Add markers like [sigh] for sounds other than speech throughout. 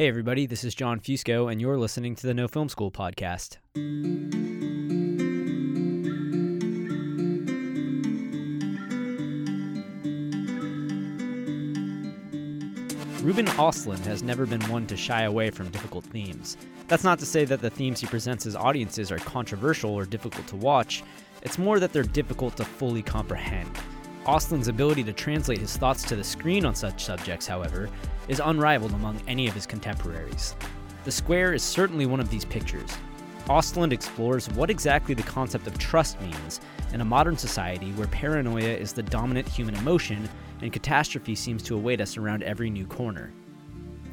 Hey, everybody, this is Jon Fusco, and you're listening to the No Film School podcast. Ruben Östlund has never been one to shy away from difficult themes. That's not to say that the themes he presents his audiences are controversial or difficult to watch, it's more that they're difficult to fully comprehend. Östlund's ability to translate his thoughts to the screen on such subjects, however, is unrivaled among any of his contemporaries. The Square is certainly one of these pictures. Östlund explores what exactly the concept of trust means in a modern society where paranoia is the dominant human emotion and catastrophe seems to await us around every new corner.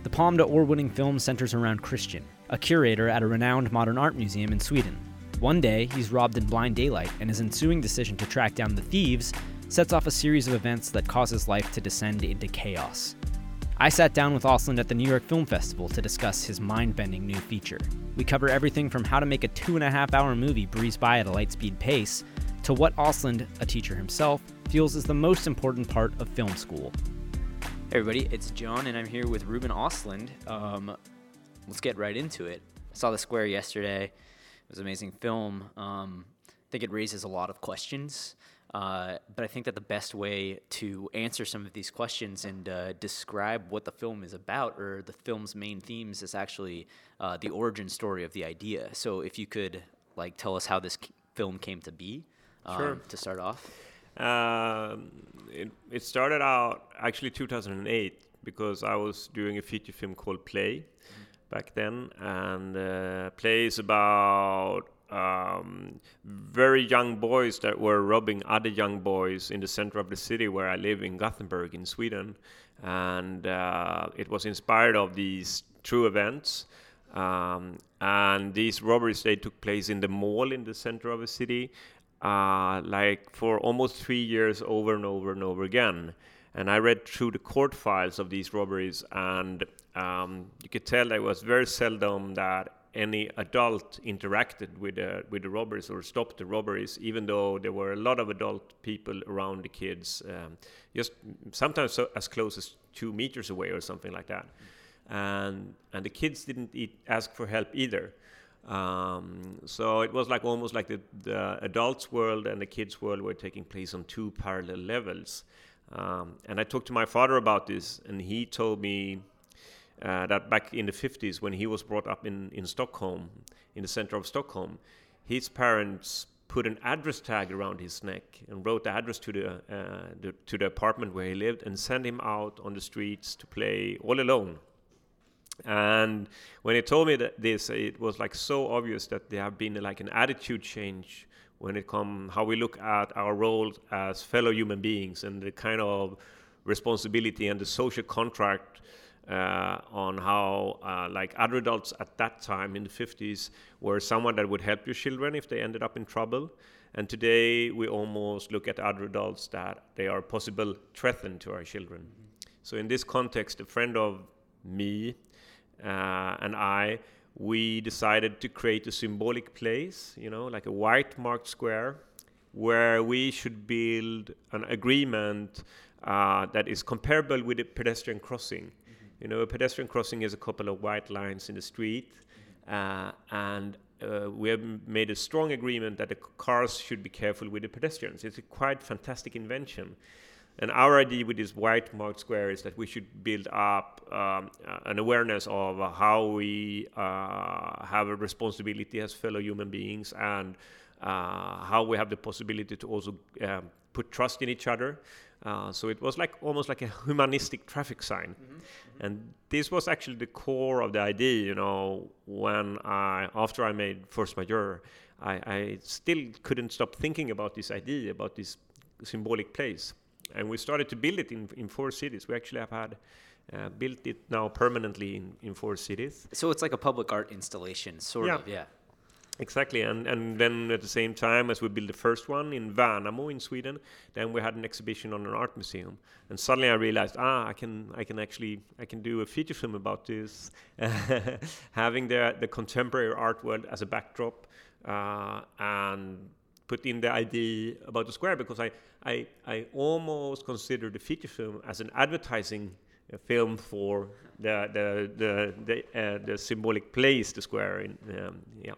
The Palme d'Or winning film centers around Christian, a curator at a renowned modern art museum in Sweden. One day, he's robbed in blind daylight, and his ensuing decision to track down the thieves sets off a series of events that causes life to descend into chaos. I sat down with Östlund at the New York Film Festival to discuss his mind bending new feature. We cover everything from how to make a two and a half hour movie breeze by at a light speed pace to what Östlund, a teacher himself, feels is the most important part of film school. Hey everybody, it's Jon, and I'm here with Ruben Östlund. Um, let's get right into it. I saw The Square yesterday. It was an amazing film. Um, I think it raises a lot of questions, uh, but I think that the best way to answer some of these questions and uh, describe what the film is about or the film's main themes is actually uh, the origin story of the idea. So if you could like tell us how this film came to be um, Sure. to start off. Um, it, it started out actually 2008 because I was doing a feature film called Play back then, and uh, Play is about um, very young boys that were robbing other young boys in the center of the city where I live in Gothenburg in Sweden, and uh, it was inspired of these true events. Um, and these robberies they took place in the mall in the center of the city uh, like for almost three years over and over and over again. And I read through the court files of these robberies, and um, you could tell that it was very seldom that any adult interacted with the with the robberies or stopped the robberies, even though there were a lot of adult people around the kids, um, just sometimes so, as close as two meters away or something like that. And and the kids didn't eat, ask for help either. Um, so it was like almost like the, the adults' world and the kids' world were taking place on two parallel levels. Um, and I talked to my father about this, and he told me uh, that back in the 50s, when he was brought up in, in Stockholm, in the center of Stockholm, his parents put an address tag around his neck and wrote the address to the, uh, the to the apartment where he lived and sent him out on the streets to play all alone. And when he told me that this, it was like so obvious that there have been like an attitude change when it comes how we look at our role as fellow human beings and the kind of responsibility and the social contract uh, on how uh, like other adults at that time in the 50s were someone that would help your children if they ended up in trouble and today we almost look at other adults that they are possible threatened to our children so in this context a friend of me uh, and I, we decided to create a symbolic place, you know, like a white marked square, where we should build an agreement uh, that is comparable with a pedestrian crossing. You know, a pedestrian crossing is a couple of white lines in the street, uh, and uh, we have made a strong agreement that the cars should be careful with the pedestrians. It's a quite fantastic invention. And our idea with this white marked square is that we should build up um, an awareness of how we uh, have a responsibility as fellow human beings and uh, how we have the possibility to also um, put trust in each other. Uh, so it was like almost like a humanistic traffic sign. And this was actually the core of the idea, you know, when I, after I made Force Majeure, I, I still couldn't stop thinking about this idea, about this symbolic place and we started to build it in, in four cities. We actually have had uh, built it now permanently in, in four cities. So it's like a public art installation, sort Yeah. of, yeah. Exactly, and and then at the same time as we built the first one in Värnamo in Sweden, then we had an exhibition on an art museum, and suddenly I realized, ah, I can I can actually I can do a feature film about this, [laughs] having the the contemporary art world as a backdrop, uh, and put in the idea about the square because I I I almost consider the feature film as an advertising a film for the the the the, uh, the symbolic place the square in um, yeah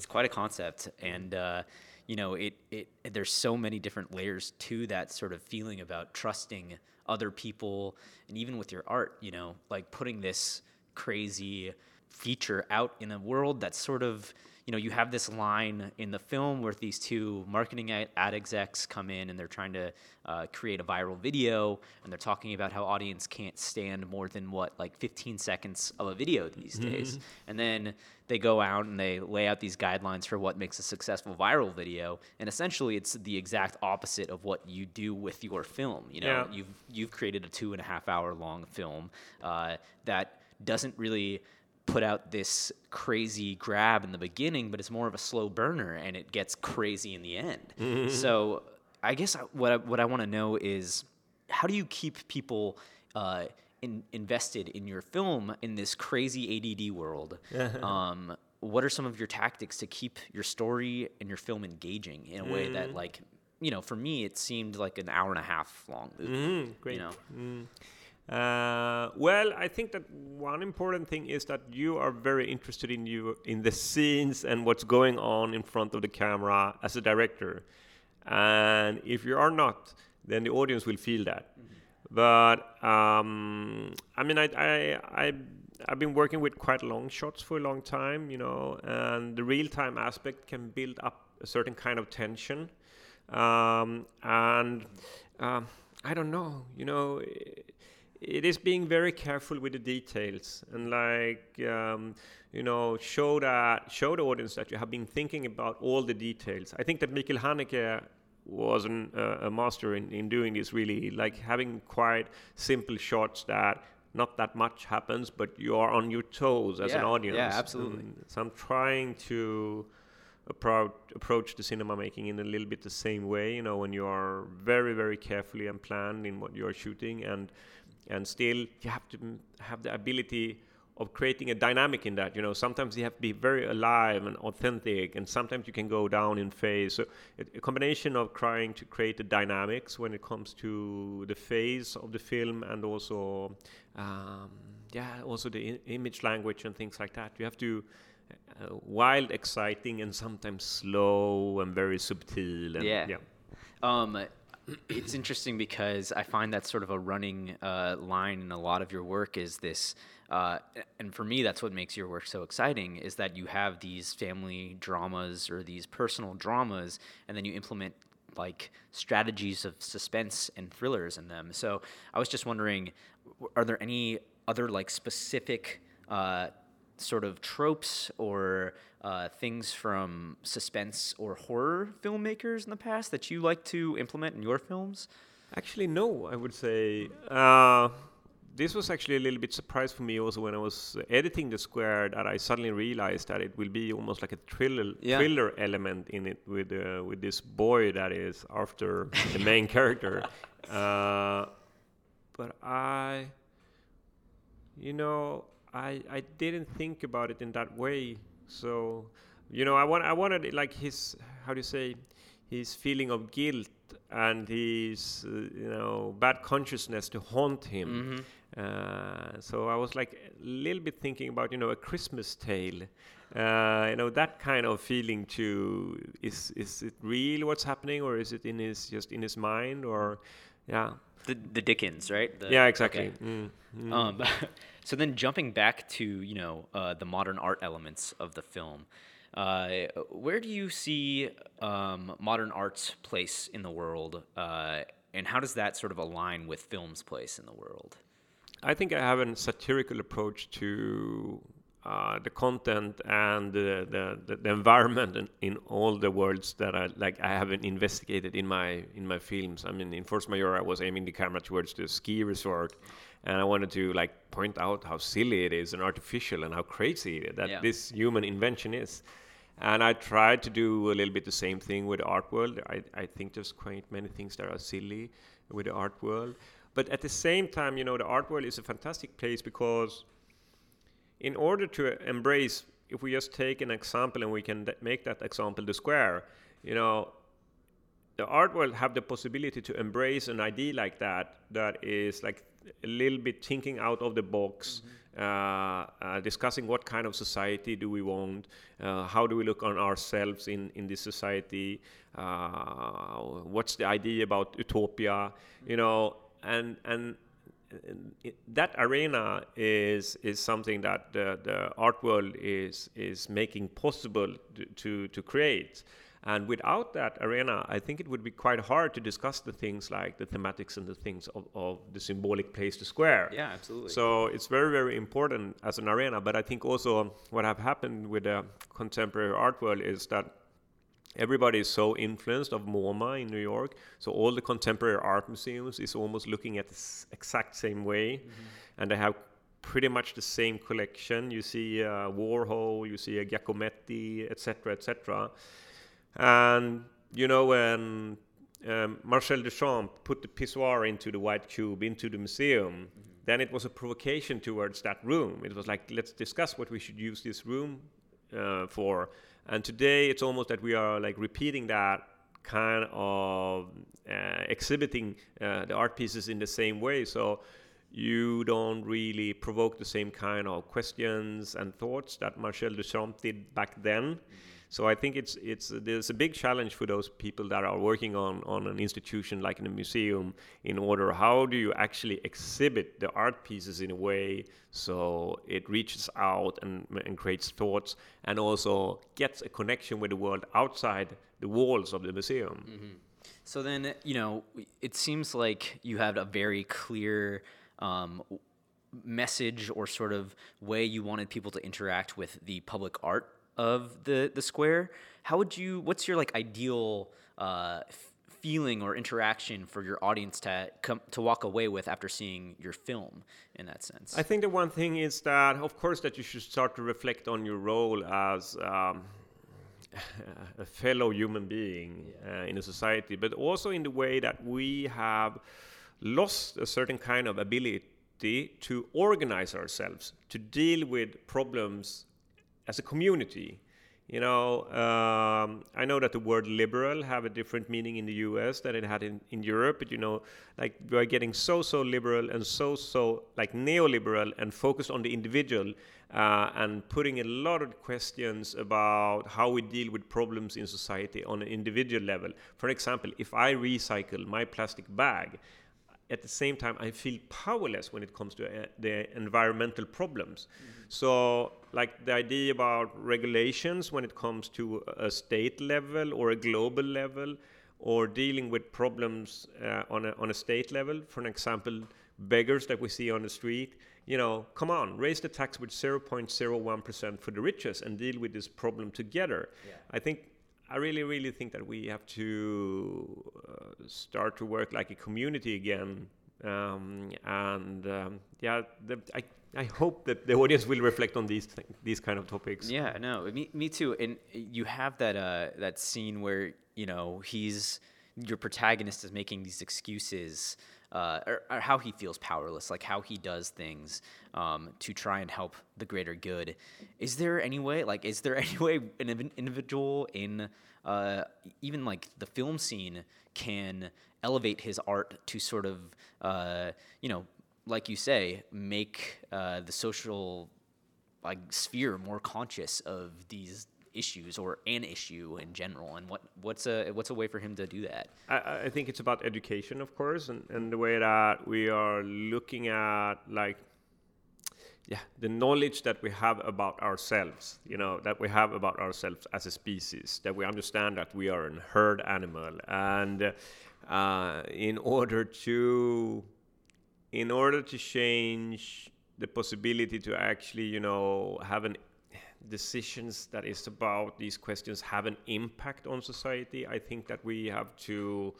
it's quite a concept and uh, you know it, it there's so many different layers to that sort of feeling about trusting other people and even with your art you know like putting this crazy feature out in a world that's sort of you know, you have this line in the film where these two marketing ad, execs come in and they're trying to uh, create a viral video, and they're talking about how audience can't stand more than what like 15 seconds of a video these mm-hmm. days, and then they go out and they lay out these guidelines for what makes a successful viral video, and essentially it's the exact opposite of what you do with your film. You know, yeah. you've you've created a two and a half hour long film uh, that doesn't really put out this crazy grab in the beginning, but it's more of a slow burner and it gets crazy in the end. Mm-hmm. [laughs] So I guess what I, what I want to know is how do you keep people uh, in, invested in your film in this crazy ADD world? [laughs] um, what are some of your tactics to keep your story and your film engaging in a mm-hmm. way that mm-hmm. like you know for me it seemed like an hour and a half long movie. Mm-hmm. Great. You know? Mm. Uh, well, I think that one important thing is that you are very interested in you in the scenes and what's going on in front of the camera as a director. And if you are not, then the audience will feel that. Mm-hmm. But um, I mean, I, I, I I've been working with quite long shots for a long time, you know, and the real time aspect can build up a certain kind of tension. Um, and uh, I don't know, you know, it is being very careful with the details and like um, you know show that show the audience that you have been thinking about all the details. I think that Michael Haneke was an, uh, a master in, in doing this really like having quite simple shots that not that much happens but you are on your toes as yeah, an audience. Yeah absolutely. and so i'm trying to approach approach the cinema making in a little bit the same way you know when you are very very carefully and planned in what you're shooting. And and still you have to have the ability of creating a dynamic in that you know. Sometimes you have to be very alive and authentic and sometimes you can go down in phase. So a, combination of trying to create the dynamics when it comes to the phase of the film and also um, yeah also the I- image language and things like that you have to uh, wild exciting and sometimes slow and very subtle and yeah, yeah. Um, it's interesting because I find that sort of a running uh, line in a lot of your work is this, uh, and for me, that's what makes your work so exciting is that you have these family dramas or these personal dramas, and then you implement like strategies of suspense and thrillers in them. So I was just wondering, are there any other like specific uh, sort of tropes or uh, things from suspense or horror filmmakers in the past that you like to implement in your films? Actually, no. I would say uh, this was actually a little bit surprise for me also when I was editing the square that I suddenly realized that it will be almost like a thriller yeah. thriller element in it with uh, with this boy that is after the main [laughs] character. Uh, but I, you know, I I didn't think about it in that way. So, you know, I want I wanted like his how do you say his feeling of guilt and his uh, you know bad consciousness to haunt him. Mm-hmm. Uh, so I was like a little bit thinking about you know a Christmas tale. Uh, you know that kind of feeling to is is it real what's happening or is it in his just in his mind or yeah the the Dickens right the, yeah exactly okay. mm, mm. Um, [laughs] So then jumping back to you know uh, the modern art elements of the film, uh, where do you see um, modern art's place in the world, uh, and how does that sort of align with film's place in the world? I think I have a satirical approach to uh, the content and the, the, the, environment in, in, all the worlds that I like I haven't investigated in my in my films. I mean, in Force Majeure, I was aiming the camera towards the ski resort, and I wanted to like point out how silly it is and artificial and how crazy that yeah. this human invention is. And I tried to do a little bit the same thing with the art world. I, I think there's quite many things that are silly with the art world. But at the same time, you know, the art world is a fantastic place because in order to embrace, if we just take an example and we can make that example the square, you know, the art world have the possibility to embrace an idea like that that is like a little bit thinking out of the box. Mm-hmm. Uh, uh, discussing what kind of society do we want, uh, how do we look on ourselves in, in this society, uh, what's the idea about utopia, you know, and and that arena is is something that the, the art world is is making possible to to, to create. And without that arena, I think it would be quite hard to discuss the things like the thematics and the things of, of the symbolic place, the square. Yeah, absolutely. So it's very, very important as an arena. But I think also what have happened with the contemporary art world is that everybody is so influenced of MoMA in New York. So all the contemporary art museums is almost looking at the exact same way, mm-hmm. and they have pretty much the same collection. You see uh, Warhol, you see uh, Giacometti, etc., etc. And you know when um, Marcel Duchamp put the pissoir into the white cube into the museum, mm-hmm. then it was a provocation towards that room. It was like, let's discuss what we should use this room uh, for and today it's almost that we are like repeating that kind of uh, exhibiting uh, the art pieces in the same way. So you don't really provoke the same kind of questions and thoughts that Marcel Duchamp did back then. Mm-hmm so I think it's it's there's a big challenge for those people that are working on on an institution like in a museum. In order, how do you actually exhibit the art pieces in a way so it reaches out and and creates thoughts and also gets a connection with the world outside the walls of the museum. Mm-hmm. So then, you know, it seems like you have a very clear. Um, message or sort of way you wanted people to interact with the public art of the the square, how would you? What's your like ideal uh, f- feeling or interaction for your audience to come to walk away with after seeing your film? In that sense, I think the one thing is that, of course, that you should start to reflect on your role as. Um, [laughs] a fellow human being yeah. uh, in a society, but also in the way that we have lost a certain kind of ability to organize ourselves, to deal with problems as a community. You know, um, I know that the word liberal have a different meaning in the U.S. than it had in, in Europe. But you know, like we are getting so so liberal and so so like neoliberal and focused on the individual uh, and putting a lot of questions about how we deal with problems in society on an individual level. For example, if I recycle my plastic bag, at the same time I feel powerless when it comes to uh, the environmental problems. Mm-hmm. So like the idea about regulations when it comes to a state level or a global level or dealing with problems uh, on, a, on a state level, for an example, beggars that we see on the street, you know, come on, raise the tax with 0.01% for the richest and deal with this problem together. Yeah. I think I really, really think that we have to uh, start to work like a community again. Um, and um, yeah, the, I, I hope that the audience will reflect on these th- these kind of topics. Yeah, no, me, me too. And you have that uh, that scene where you know he's your protagonist is making these excuses uh, or, or, how he feels powerless, like how he does things um, to try and help the greater good. Is there any way, like, is there [laughs] any way an individual in uh, even like the film scene can elevate his art to sort of, uh, you know, like you say, make uh, the social like sphere more conscious of these issues or an issue in general and what what's a what's a way for him to do that? I, I think it's about education of course and, and the way that we are looking at like yeah the knowledge that we have about ourselves you know that we have about ourselves as a species that we understand that we are a herd animal and uh, in order to in order to change the possibility to actually you know have an decisions that is about these questions have an impact on society, I think that we have to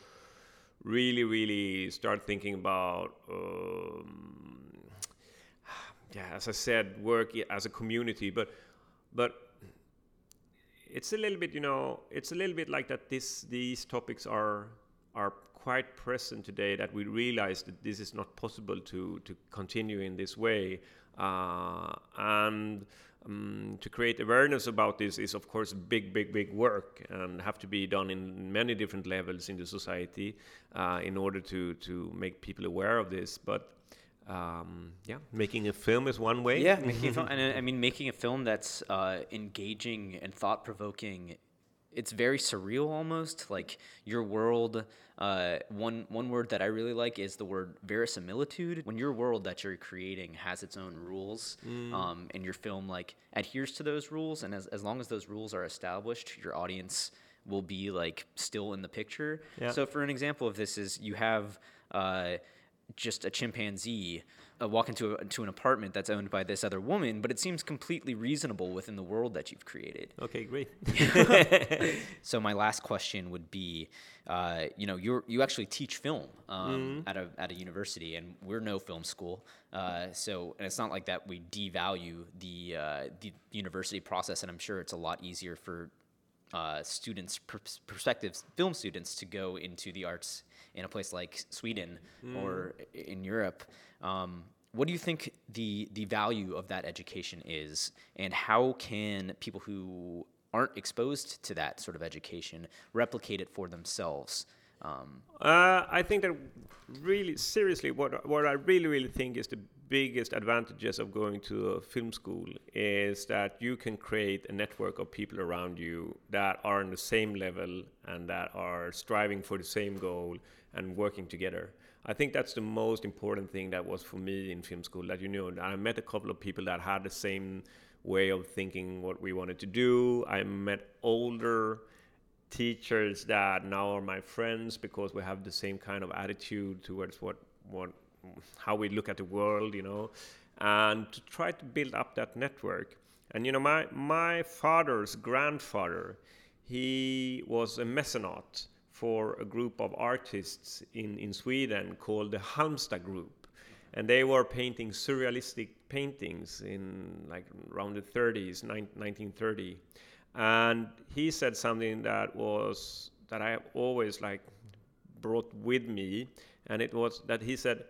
really, really start thinking about, um, yeah, as I said, work as a community. But, but it's a little bit, you know, it's a little bit like that. This these topics are are quite present today. That we realize that this is not possible to to continue in this way, uh, and um, to create awareness about this is of course big big big work and have to be done in many different levels in the society uh, in order to to make people aware of this but um, yeah, making a film is one way. Yeah, making a [laughs] film, and uh, I mean making a film that's uh, engaging and thought provoking. It's very surreal almost. Like your world. Uh, one one word that I really like is the word verisimilitude. When your world that you're creating has its own rules, Mm. um, and your film like adheres to those rules, and as as long as those rules are established, your audience will be like still in the picture. Yeah. So for an example of this is you have uh, just a chimpanzee uh, walk into a, to an apartment that's owned by this other woman, but it seems completely reasonable within the world that you've created. Okay, great. [laughs] So my last question would be, uh, you know, you you actually teach film um, at a at a university, and we're no film school. Uh, so, and it's not like that we devalue the uh, the university process, and I'm sure it's a lot easier for uh, students, pers- prospective film students, to go into the arts in a place like Sweden or in Europe. Um, what do you think the the value of that education is, and how can people who aren't exposed to that sort of education replicate it for themselves? Um, Uh, I think that really seriously, what what I really really think is the biggest advantages of going to a film school is that you can create a network of people around you that are on the same level and that are striving for the same goal and working together. I think that's the most important thing that was for me in film school. That you know, I met a couple of people that had the same way of thinking what we wanted to do. I met older teachers that now are my friends because we have the same kind of attitude towards what what how we look at the world you know and to try to build up that network. And you know my my father's grandfather he was a mecenat for a group of artists in in Sweden called the Halmstad group. And they were painting surrealistic paintings in like around the 30s 1930 and he said something that was that I have always like brought with me, and it was that he said,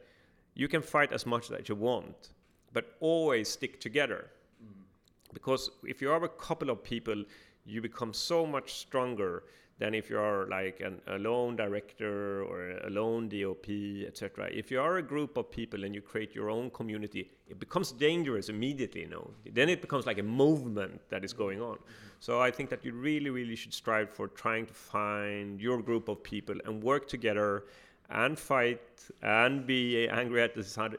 "You can fight as much as you want, but always stick together, mm. because if you are a couple of people, you become so much stronger than if you are like an alone director or a lone DOP, etc. If you are a group of people and you create your own community, it becomes dangerous immediately. You know, then it becomes like a movement that is going on. Mm-hmm. So I think that you really, really should strive for trying to find your group of people and work together and fight and be angry at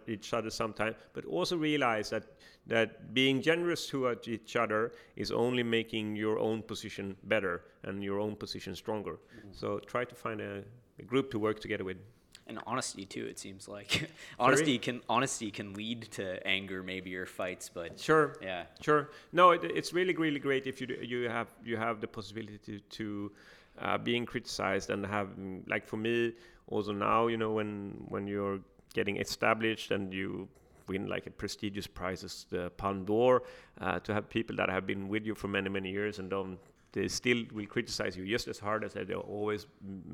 each other sometimes, but also realize that that being generous towards each other is only making your own position better and your own position stronger. Mm-hmm. So try to find a, a group to work together with. And honesty too. It seems like [laughs] honesty can honesty can lead to anger, maybe or fights, but Sure. yeah, Sure. No, it, it's really, really great if you do, you have you have the possibility to, to uh, being criticized and have like for me also now you know when when you're getting established and you win like a prestigious prizes the Palme d'Or uh, to have people that have been with you for many many years and don't they still will criticize you just as hard as they've always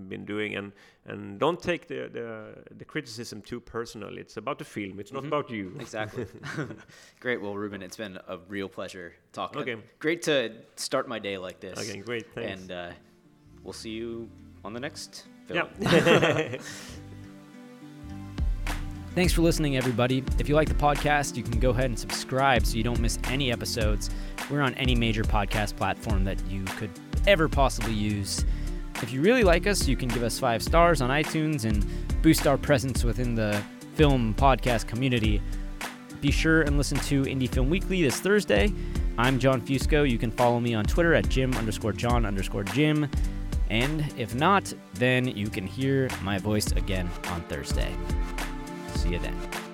been doing and and don't take the the, the criticism too personal it's about the film it's not about you exactly. [laughs] [laughs] Great. Well, Ruben, it's been a real pleasure talking. Okay. Great to start my day like this. okay great thanks And uh, we'll see you on the next film. yeah [laughs] Thanks for listening, everybody. If you like the podcast, you can go ahead and subscribe so you don't miss any episodes. We're on any major podcast platform that you could ever possibly use. If you really like us, you can give us five stars on iTunes and boost our presence within the film podcast community. Be sure and listen to Indie Film Weekly this Thursday. I'm Jon Fusco. You can follow me on Twitter at Jim underscore John underscore Jim. And if not, then you can hear my voice again on Thursday. 1.